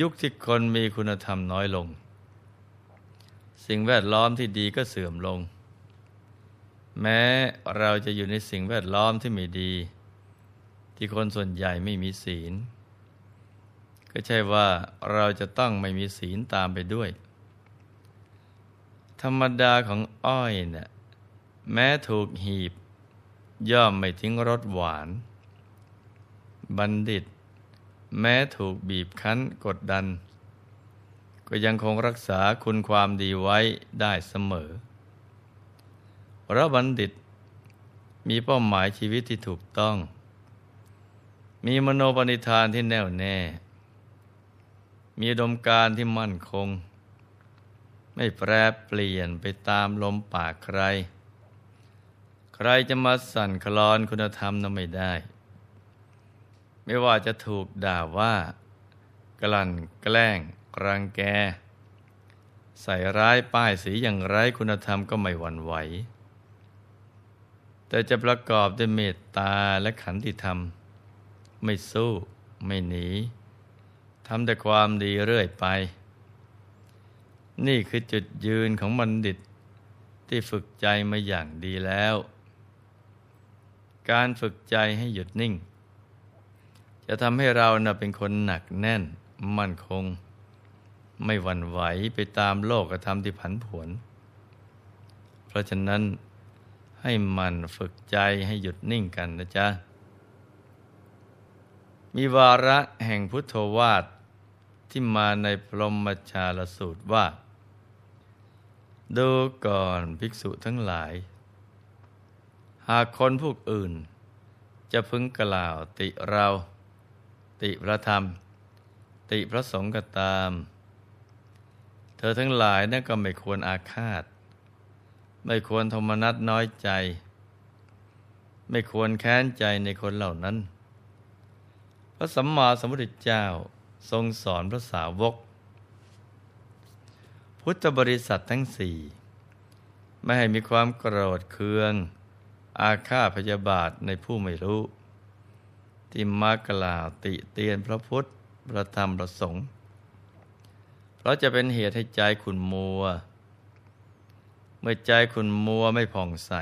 ยุคที่คนมีคุณธรรมน้อยลง สิ่งแวดล้อมที่ดีก็เสื่อมลง แม้เราจะอยู่ในสิ่งแวดล้อมที่ไม่ดี ที่คนส่วนใหญ่ไม่มีศีล ก็ใช่ว่าเราจะต้องไม่มีศีลตามไปด้วย ธรรมดาของอ้อยเนะ่ยแม้ถูกหีบ ย่อมไม่ทิ้งรสหวาน บัณฑิต แม้ถูกบีบคั้นกดดัน ก็ยังคงรักษาคุณความดีไว้ได้เสมอพระบัณฑิตมีเป้าหมายชีวิตที่ถูกต้อง มีมโนปณิธานที่แน่วแน่ มีดมการที่มั่นคง ไม่แปรเปลี่ยนไปตามลมปากใคร ใครจะมาสั่นคลอนคุณธรรมนั้นไม่ได้ ไม่ว่าจะถูกด่าว่า กลั่นแกล้ง รังแก ใส่ร้ายป้ายสีอย่างไรคุณธรรมก็ไม่หวั่นไหว แต่จะประกอบด้วยเมตตาและขันติธรรม ไม่สู้ ไม่หนีทำแต่ความดีเรื่อยไป นี่คือจุดยืนของบัณฑิตที่ฝึกใจมาอย่างดีแล้ว การฝึกใจให้หยุดนิ่ง จะทำให้เรานะเป็นคนหนักแน่น มั่นคง ไม่หวั่นไหวไปตามโลกธรรมที่ผันผวน เพราะฉะนั้นให้มันฝึกใจให้หยุดนิ่งกันนะจ๊ะ มีวาระแห่งพุทธวาทที่มาในพรหมชาลสูตรว่า ดูก่อนภิกษุทั้งหลาย หากคนพวกอื่น จะพึงกล่าวติเรา ติพระธรรม ติพระสงฆ์ก็ตาม เธอทั้งหลายนั่นก็ไม่ควรอาฆาต ไม่ควรโทมนัสน้อยใจ ไม่ควรแค้นใจในคนเหล่านั้น พระสัมมาสัมพุทธเจ้าทรงสอนพระสาวก พุทธบริษัททั้งสี่ไม่ให้มีความโกรธเคือง อาฆาตพยาบาทในผู้ไม่รู้ ที่มากล่าวติเตียนพระพุทธพระธรรมพระสงฆ์เพราะจะเป็นเหตุให้ใจขุนมัว เมื่อใจขุนมัวไม่ผ่องใส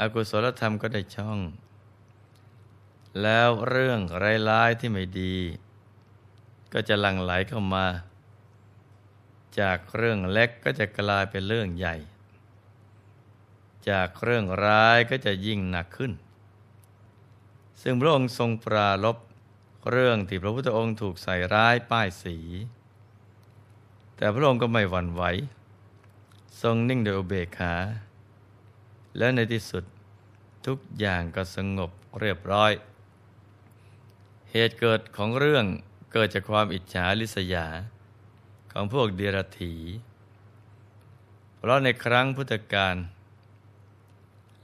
อกุศลธรรมก็ได้ช่อง แล้วเรื่องร้ายๆที่ไม่ดี ก็จะหลั่งไหลเข้ามา จากเรื่องเล็กก็จะกลายเป็นเรื่องใหญ่ จากเรื่องร้ายก็จะยิ่งหนักขึ้น ซึ่งพระองค์ทรงปราลบเรื่องที่พระพุทธองค์ถูกใส่ร้ายป้ายสี แต่พระองค์ก็ไม่หวั่นไหว ทรงนิ่งโดยอุเบกขา และในที่สุดทุกอย่างก็สงบเรียบร้อย เหตุเกิดของเรื่องเกิดจากความอิจฉาริษยาของพวกเดรัจฉี เพราะในครั้งพุทธกาล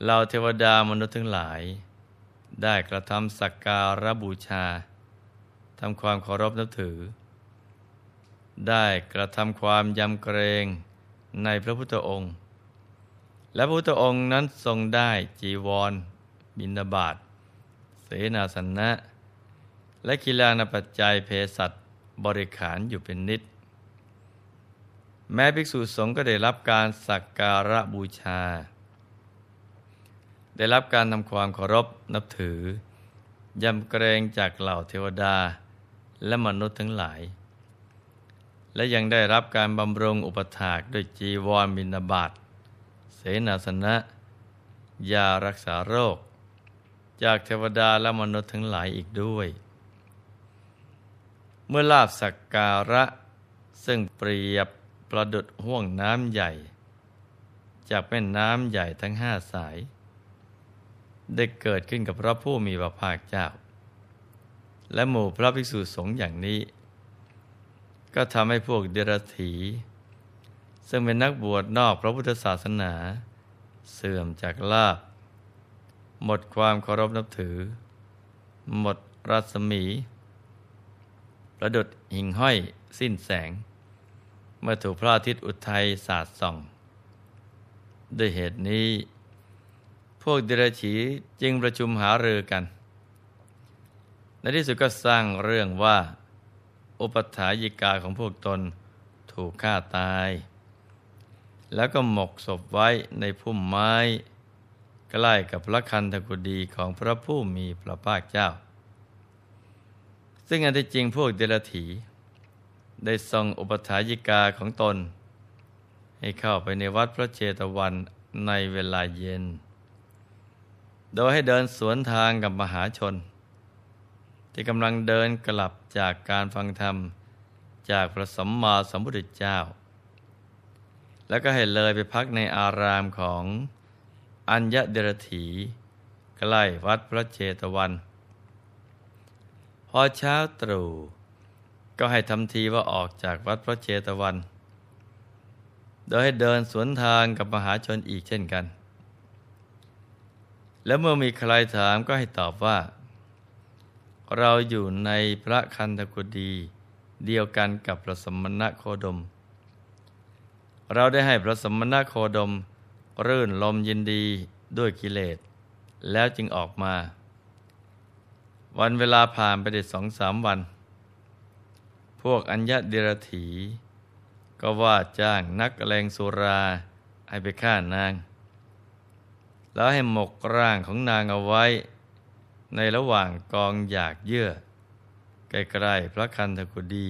เราเทวดามนุษย์ทั้งหลาย ได้กระทำสักการะบูชาทำความเคารพนับถือ ได้กระทำความยำเกรงในพระพุทธองค์ และพระพุทธองค์นั้นทรงได้จีวร บินาบาตเสนาสนะ และกีฬานปัจจัยเพศัตบริขารอยู่เป็นนิด แม้ภิกษุสงฆ์ก็ได้รับการสักการะบูชา ได้รับการทำความเคารพนับถือยำเกรงจากเหล่าเทวดา และมนุษย์ทั้งหลาย และยังได้รับการบำรุงอุปถากด้วยจีวรบินาบาตเสนาสนะ ยารักษาโรค จากเทวดาและมนุษย์ทั้งหลายอีกด้วย เมื่อลาบสักการะ ซึ่งเปรียบประดุดห่วงน้ำใหญ่ จากแม่น้ำใหญ่ทั้งห้าสาย ได้เกิดขึ้นกับพระผู้มีพระภาคเจ้า และหมู่พระภิกษุสงฆ์อย่างนี้ ก็ทำให้พวกเดรัจฉีซึ่งเป็นนักบวชนอกพระพุทธศาสนา เสื่อมจากลาบ หมดความเคารพนับถือ หมดรัศมี ประดุดหิ่งห้อยสิ้นแสง เมื่อถูกพระอาทิตย์อุทัยสาดส่อง ด้วยเหตุนี้ พวกเดรัจฉีจึงประชุมหารือกัน ในที่สุดก็สร้างเรื่องว่า อุปถายิกาของพวกตนถูกฆ่าตาย แล้วก็หมกศพไว้ในพุ่มไม้ ใกล้กับพระคันธกุฎีของพระผู้มีพระภาคเจ้า ซึ่งอันที่จริงพวกเดลถีได้ส่งอุปถายิกาของตน ให้เข้าไปในวัดพระเจตวันในเวลาเย็น โดยให้เดินสวนทางกับมหาชน ที่กำลังเดินกลับจากการฟังธรรมจากพระสัมมาสัมพุทธเจ้า แล้วก็ให้เลยไปพักในอารามของอัญญเดรถีใกล้วัดพระเจตวัน พอเช้าตรู่ก็ให้ทำทีว่าออกจากวัดพระเจตวัน โดยให้เดินสวนทางกับมหาชนอีกเช่นกัน แล้วเมื่อมีใครถามก็ให้ตอบว่า เราอยู่ในพระคันธกุฎีเดียวกันกับพระสมณะโคดม เราได้ให้พระสมณะโคดม รื่นลมยินดีด้วยกิเลส แล้วจึงออกมา วันเวลาผ่านไปได้สองสามวัน พวกอัญญเดรถี ก็ว่าจ้างนักแรงสุราให้ไปฆ่านาง แล้วให้หมกร่างของนางเอาไว้ ในระหว่างกองอยากเยื่อ ใกล้ๆพระคันธกุฎี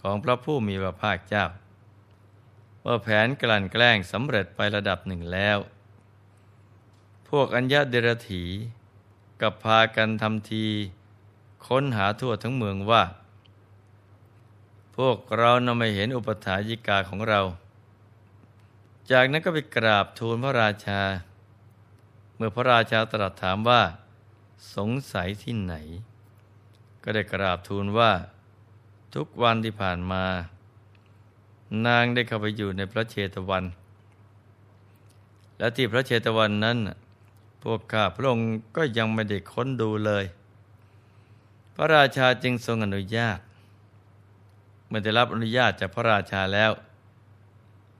ของพระผู้มีพระภาคเจ้า เมื่อแผนกลั่นแกล้งสำเร็จไประดับหนึ่งแล้ว พวกอัญญาเดรถีกับพากันทำที ค้นหาทั่วทั้งเมืองว่า พวกเรานำไม่เห็นอุปถายิกาของเรา จากนั้นก็ไปกราบทูลพระราชา เมื่อพระราชาตรัสถามว่า สงสัยที่ไหน ก็ได้กราบทูลว่า ทุกวันที่ผ่านมา นางได้เข้าไปอยู่ในพระเชตวัน และที่พระเชตวันนั้น พวกข้าพระองค์ก็ยังไม่ได้ค้นดูเลย พระราชาจึงทรงอนุญาตเมื่อได้รับอนุญาตจากพระราชาแล้ว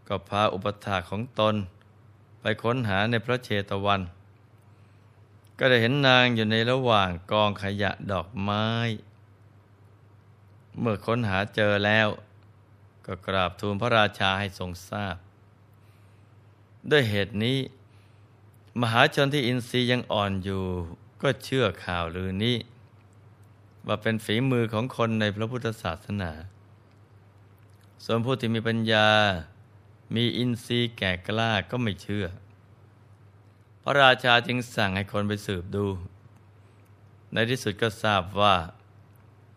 ก็พาอุปถาของตนไปค้นหาในพระเชตวัน ก็ได้เห็นนางอยู่ในระหว่างกองขยะดอกไม้ เมื่อค้นหาเจอแล้ว ก็กราบทูลพระราชาให้ทรงทราบ ด้วยเหตุนี้ มหาชนที่อินทรีย์ยังอ่อนอยู่ ก็เชื่อข่าวลือนี้ ว่าเป็นฝีมือของคนในพระพุทธศาสนา ส่วนผู้ที่มีปัญญา มีอินทรีย์แก่กล้าก็ไม่เชื่อ พระราชาจึงสั่งให้คนไปสืบดู ในที่สุดก็ทราบว่า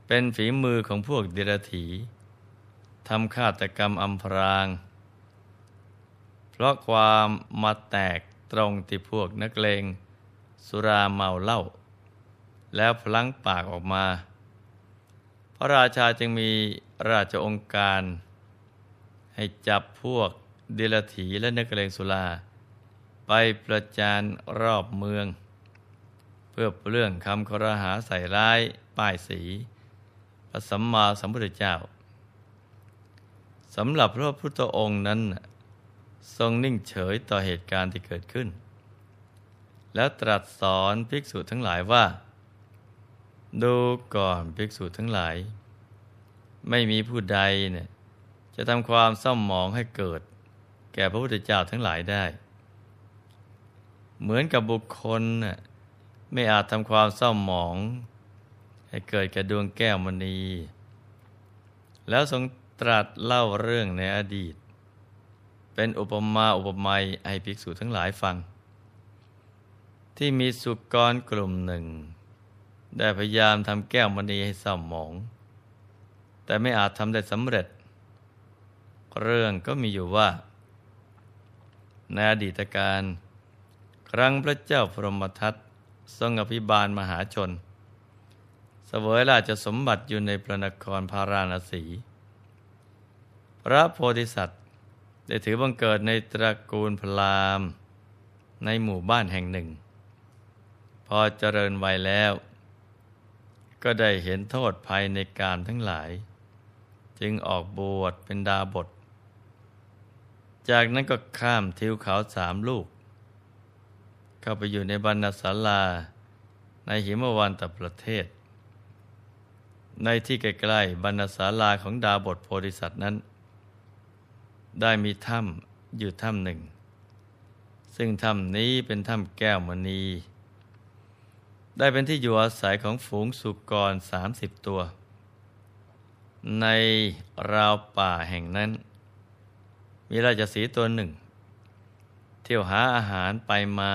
เป็นฝีมือของพวกเดรัจฉีทำฆาตกรรมอำพราง เพราะความมาแตกตรงที่พวกนักเลง สุราเมาเหล้าแล้วพลั้งปากออกมา พระราชาจึงมีราชองค์การ ให้จับพวกเดรัจฉีและนักเลงสุรา ไปประจานรอบเมือง เพื่อเรื่องคำครหาใส่ร้ายป้ายสีพระสัมมาสัมพุทธเจ้าสำหรับพระพุทธองค์นั้น ทรงนิ่งเฉยต่อเหตุการณ์ที่เกิดขึ้น แล้วตรัสสอนภิกษุทั้งหลายว่า ดูก่อนภิกษุทั้งหลาย ไม่มีผู้ใดเนี่ยจะทำความเศร้าหมองให้เกิด แก่พระพุทธเจ้าทั้งหลายได้ เหมือนกับบุคคลไม่อาจทำความเศร้าหมอง ให้เกิดแก่ดวงแก้วมณี แล้วทรงตรัสเล่าเรื่องในอดีต เป็นอุปมาอุปไมยให้ภิกษุทั้งหลายฟัง ที่มีสุกรกลุ่มหนึ่ง ได้พยายามทำแก้วมณีให้เศร้าหมอง แต่ไม่อาจทำได้สำเร็จ เรื่องก็มีอยู่ว่า ในอดีตการ ครั้งพระเจ้าพรหมทัตทรงอภิบาลมหาชนเสวยราชสมบัติอยู่ในพระนครพาราณสี พระโพธิสัตว์ได้ถือบังเกิดในตระกูลพราหมณ์ในหมู่บ้านแห่งหนึ่ง พอเจริญวัยแล้ว ก็ได้เห็นโทษภัยในการทั้งหลาย จึงออกบวชเป็นดาบท จากนั้นก็ข้ามทิวเขาสามลูก เข้าไปอยู่ในบรรณศาลา ในหิมวันตประเทศ ในที่ใกล้ๆบรรณศาลาของดาบทโพธิสัตว์นั้น ได้มีถ้ำอยู่ถ้ำหนึ่ง ซึ่งถ้ำนี้เป็นถ้ำแก้วมณี ได้เป็นที่อยู่อาศัยของฝูงสุกรสามสิบตัว ในราวป่าแห่งนั้น มีราชสีตัวหนึ่ง เที่ยวหาอาหารไปมา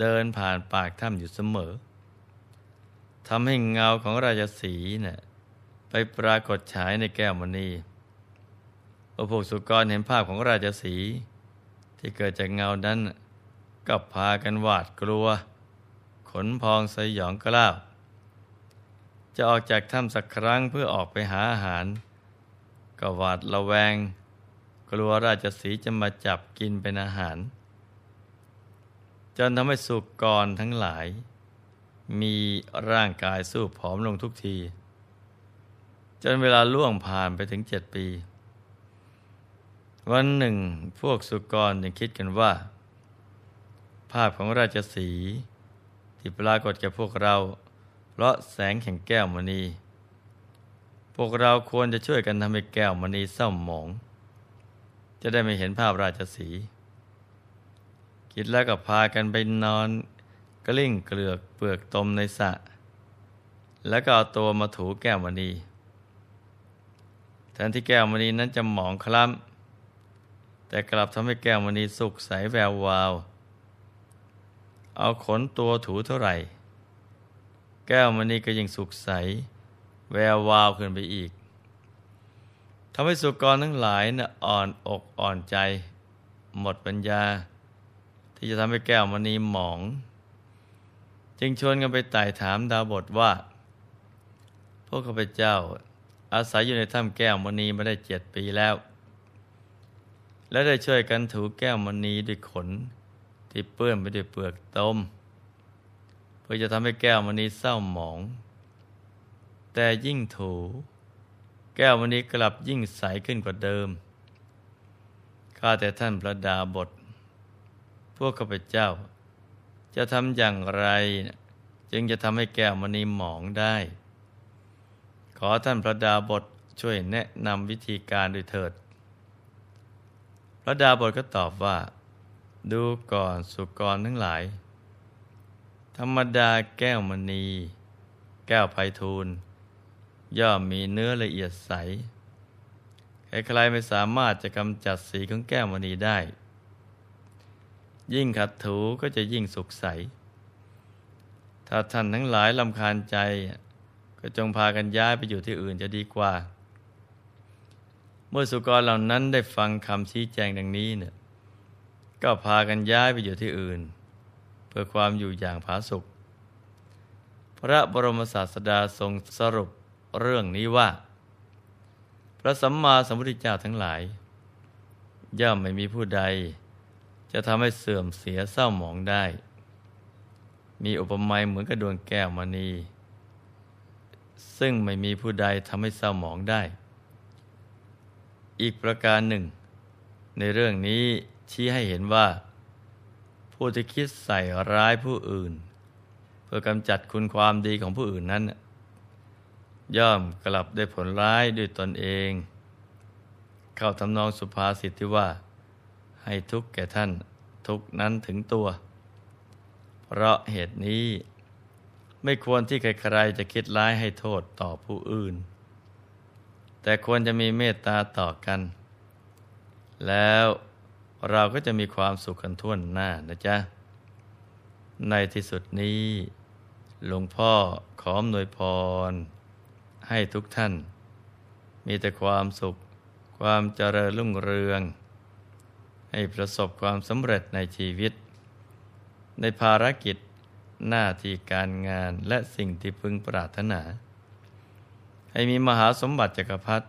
เดินผ่านปากถ้ำอยู่เสมอทำให้เงาของราชสีเนะ่ยไปปรากฏฉายในแก้วมณีอพวกสุกรเห็นภาพของราชสี ที่เกิดจากเงานั้นก็พากันหวาดกลัว ขนพองสยองกล้าว จะออกจากถ้ำสักครั้งเพื่อออกไปหาอาหาร ก็หวาดระแวง กลัวราชสีจะมาจับกินเป็นอาหาร จนทำให้สุกรทั้งหลาย มีร่างกายสู้ผอมลงทุกที จนเวลาล่วงผ่านไปถึงเจ็ดปี วันหนึ่งพวกสุกรยังคิดกันว่า ภาพของราชสีที่ปรากฏแก่พวกเรา เพราะแสงแห่งแก้วมณี พวกเราควรจะช่วยกันทำให้แก้วมณีเศร้าหมอง จะได้ไม่เห็นภาพราชสี คิดแล้วก็พากันไปนอนกลิ้งเกลือกเปลือกตมในสระแล้วก็เอาตัวมาถูแก้วมณีแทนที่แก้วมณีนั้นจะหมองคล้ำแต่กลับทำให้แก้วมณีสุกใสแวววาว เอาขนตัวถูเท่าไหร่ แก้วมณีก็ยิ่งสุกใส แวววาวขึ้นไปอีกทำให้สุกรทั้งหลายนะ่ะอ่อนอกอ่อนใจ หมดปัญญา ที่จะทำให้แก้วมณีหมอง จึงชวนกันไปไต่ถามดาวบทว่า พวกข้าพเจ้าอาศัยอยู่ในถ้ำแก้วมณีมาได้เจ็ดปีแล้ว และได้ช่วยกันถูแก้วมณีด้วยขน ที่เปื้อนไปด้วยเปลือกตมเพื่อจะทำให้แก้วมณีเศร้าหมอง แต่ยิ่งถู แก้วมณีกลับยิ่งใสขึ้นกว่าเดิมข้าแต่ท่านพระดาบท พวกข้าพเจ้า จะทำอย่างไร จึงจะทำให้แก้วมณีหมองได้ ขอท่านพระดาบทช่วยแนะนำวิธีการด้วยเถิด พระดาบทก็ตอบว่า ดูก่อนสุกรทั้งหลาย ธรรมดาแก้วมณี แก้วไพทูลย่อมมีเนื้อละเอียดใส ใครๆไม่สามารถจะกำจัดสีของแก้วมณีได้ ยิ่งขัดถูก็จะยิ่งสุขใส ถ้าท่านทั้งหลายลำคาญใจ ก็จงพากันย้ายไปอยู่ที่อื่นจะดีกว่า เมื่อสุกรเหล่านั้นได้ฟังคำชี้แจงดังนี้เนี่ย ก็พากันย้ายไปอยู่ที่อื่น เพื่อความอยู่อย่างผาสุกพระบรมศาสดาทรงสรุปเรื่องนี้ว่า พระสัมมาสัมพุทธเจ้าทั้งหลาย ย่อมไม่มีผู้ใด จะทำให้เสื่อมเสียเศร้าหมองได้ มีอุปมาเหมือนกับดวงแก้วมณี ซึ่งไม่มีผู้ใดทำให้เศร้าหมองได้ อีกประการหนึ่ง ในเรื่องนี้ชี้ให้เห็นว่า ผู้ที่คิดใส่ร้ายผู้อื่น เพื่อกำจัดคุณความดีของผู้อื่นนั้น ย่อมกลับได้ผลร้ายด้วยตนเอง เข้าทำนองสุภาษิตที่ว่า ให้ทุกแก่ท่านทุกนั้นถึงตัว เพราะเหตุนี้ไม่ควรที่ใครๆจะคิดร้ายให้โทษต่อผู้อื่น แต่ควรจะมีเมตตาต่อกัน แล้วเราก็จะมีความสุขกันทั่วหน้านะจ๊ะ ในที่สุดนี้หลวงพ่อขออำนวยพร ให้ทุกท่าน มีแต่ความสุข ความเจริญรุ่งเรือง ให้ประสบความสำเร็จในชีวิต ในภารกิจหน้าที่การงานและสิ่งที่พึงปรารถนา ให้มีมหาสมบัติจักรพรรดิ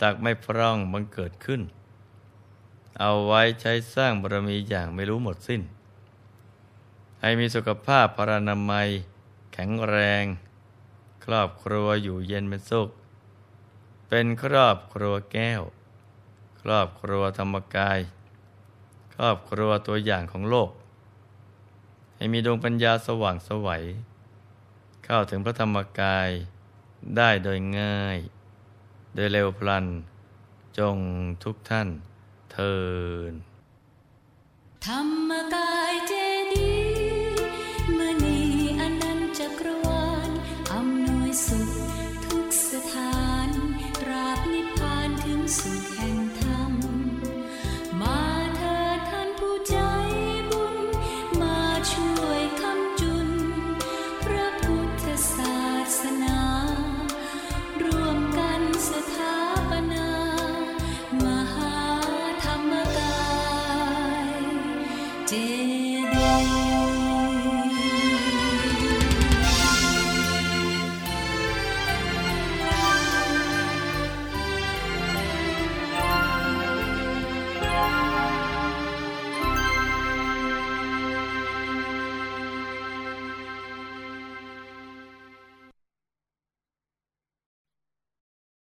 ตักไม่พร่องบังเกิดขึ้น เอาไว้ใช้สร้างบารมีอย่างไม่รู้หมดสิ้น ให้มีสุขภาพพรานามัย แข็งแรง ครอบครัวอยู่เย็นเป็นสุข เป็นครอบครัวแก้ว ครอบครัวธรรมกาย ครอบครัวตัวอย่างของโลก ให้มีดวงปัญญาสว่างสวัย เข้าถึงพระธรรมกายได้โดยง่าย โดยเร็วพลัน จงทุกท่านเทินธรรมกายเจดีมณีอนันจักรวาลอำนวยสุขทุกสถาน ราบนิพพานถึงสุข